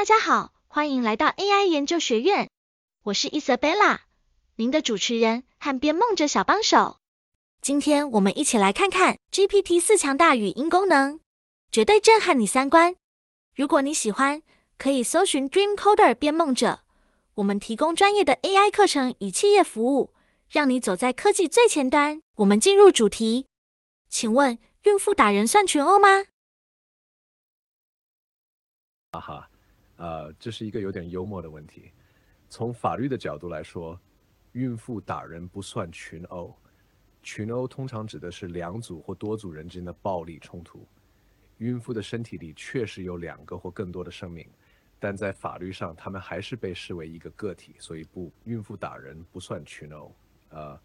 大家好，欢迎来到 AI 研究学院，我是伊 l 贝拉，您的主持人和编梦者小帮手。今天我们一起来看看 GPT 四强大语音功能，绝对震撼你三观。如果你喜欢，可以搜寻 Dream Coder 编梦者，我们提供专业的 AI 课程与企业服务，让你走在科技最前端。我们进入主题，请问孕妇打人算群殴吗？哈哈。呃，这是一个有点幽默的问题。从法律的角度来说，孕妇打人不算群殴。群殴通常指的是两组或多组人之间的暴力冲突。孕妇的身体里确实有两个或更多的生命，但在法律上，他们还是被视为一个个体，所以不，孕妇打人不算群殴。呃，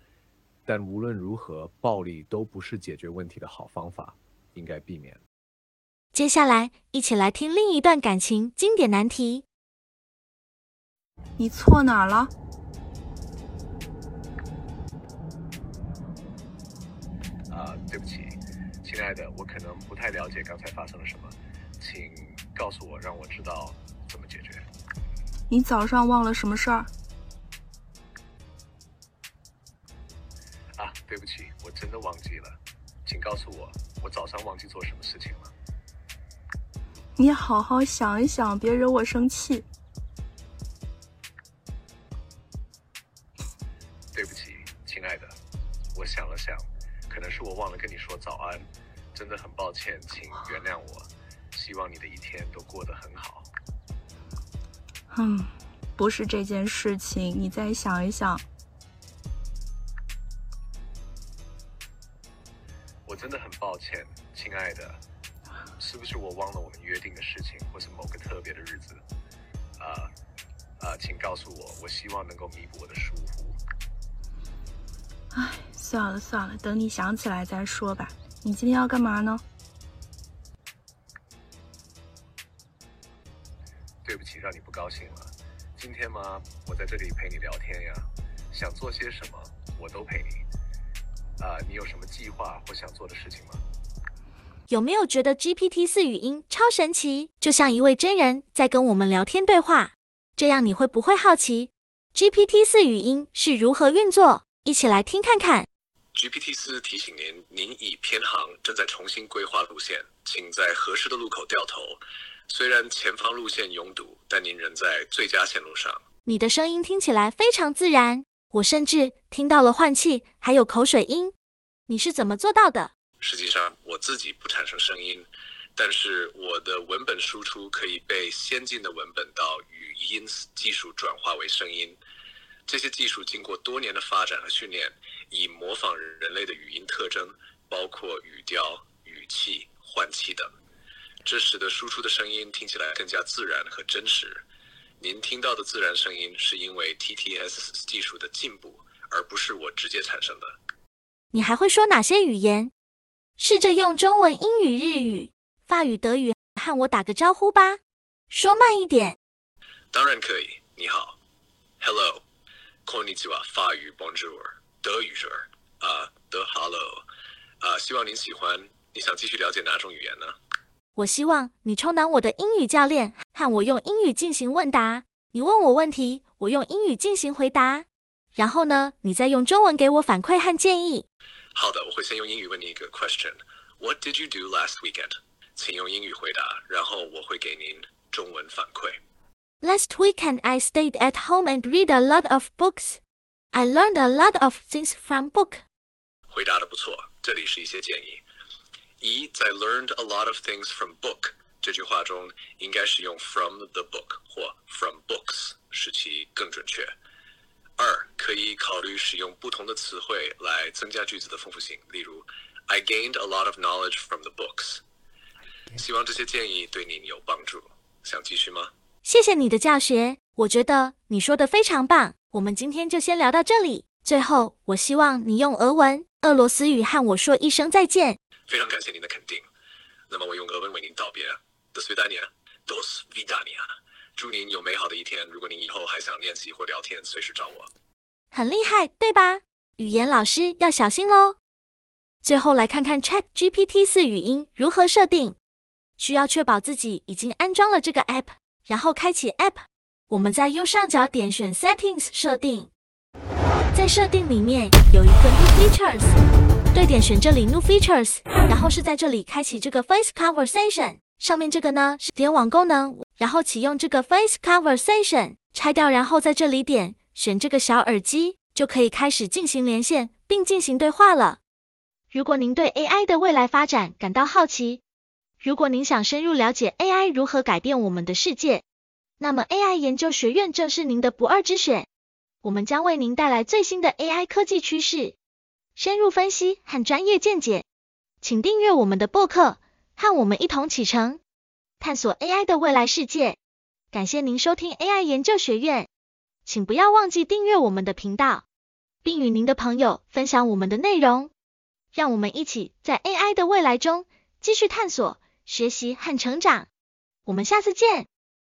但无论如何，暴力都不是解决问题的好方法，应该避免。接下来，一起来听另一段感情经典难题。你错哪儿了？啊，对不起，亲爱的，我可能不太了解刚才发生了什么，请告诉我，让我知道怎么解决。你早上忘了什么事儿？啊，对不起，我真的忘记了，请告诉我，我早上忘记做什么事情了。你好好想一想，别惹我生气。对不起，亲爱的，我想了想，可能是我忘了跟你说早安，真的很抱歉，请原谅我。希望你的一天都过得很好。嗯，不是这件事情，你再想一想。我真的很抱歉，亲爱的。是不是我忘了我们约定的事情，或是某个特别的日子？啊啊，请告诉我，我希望能够弥补我的疏忽。唉，算了算了，等你想起来再说吧。你今天要干嘛呢？对不起，让你不高兴了。今天吗？我在这里陪你聊天呀。想做些什么，我都陪你。啊，你有什么计划或想做的事情吗？有没有觉得 GPT 四语音超神奇，就像一位真人在跟我们聊天对话？这样你会不会好奇 GPT 四语音是如何运作？一起来听看看。GPT 四提醒您，您已偏航，正在重新规划路线，请在合适的路口掉头。虽然前方路线拥堵，但您仍在最佳线路上。你的声音听起来非常自然，我甚至听到了换气，还有口水音。你是怎么做到的？实际上，我自己不产生声音，但是我的文本输出可以被先进的文本到语音技术转化为声音。这些技术经过多年的发展和训练，以模仿人类的语音特征，包括语调、语气、换气等，这使得输出的声音听起来更加自然和真实。您听到的自然声音，是因为 TTS 技术的进步，而不是我直接产生的。你还会说哪些语言？试着用中文、英语、日语、法语、德语和我打个招呼吧，说慢一点。当然可以。你好，Hello，Konnichiwa，法语 Bonjour，德语是啊，德 Hello，啊，希望您喜欢。你想继续了解哪种语言呢？我希望你充当我的英语教练，和我用英语进行问答。你问我问题，我用英语进行回答。然后呢，你再用中文给我反馈和建议。好的，我会先用英语问你一个 question。What did you do last weekend？请用英语回答，然后我会给您中文反馈。Last weekend I stayed at home and read a lot of books. I learned a lot of things from book. 回答的不错，这里是一些建议。一，在 learned a lot of things from book 这句话中，应该使用 from the book 或 from books，使其更准确。 二，可以考虑使用不同的词汇来增加句子的丰富性。例如，I gained a lot of knowledge from the books。希望这些建议对您有帮助。想继续吗？谢谢你的教学，我觉得你说的非常棒。我们今天就先聊到这里。最后，我希望你用俄文、俄罗斯语和我说一声再见。非常感谢您的肯定。那么我用俄文为您道别。До свидания. До свидания. 祝您有美好的一天。如果您以后还想练习或聊天，随时找我。 很厉害，对吧？语言老师要小心喽。最后来看看 Chat GPT 四语音如何设定。需要确保自己已经安装了这个 App，然后开启 App。我们在右上角点选 Settings 设定，在设定里面有一个 New Features，对点选这里 New Features，然后是在这里开启这个 Face Conversation。上面这个呢是点网功能，然后启用这个 Face Conversation，拆掉，然后在这里点选这个小耳机，就可以开始进行连线并进行对话了。如果您对 AI 的未来发展感到好奇，如果您想深入了解 AI 如何改变我们的世界，那么 AI 研究学院正是您的不二之选。我们将为您带来最新的 AI 科技趋势、深入分析和专业见解。请订阅我们的播客。和我们一同启程，探索 AI 的未来世界。感谢您收听 AI 研究学院，请不要忘记订阅我们的频道，并与您的朋友分享我们的内容。让我们一起在 AI 的未来中继续探索、学习和成长。我们下次见。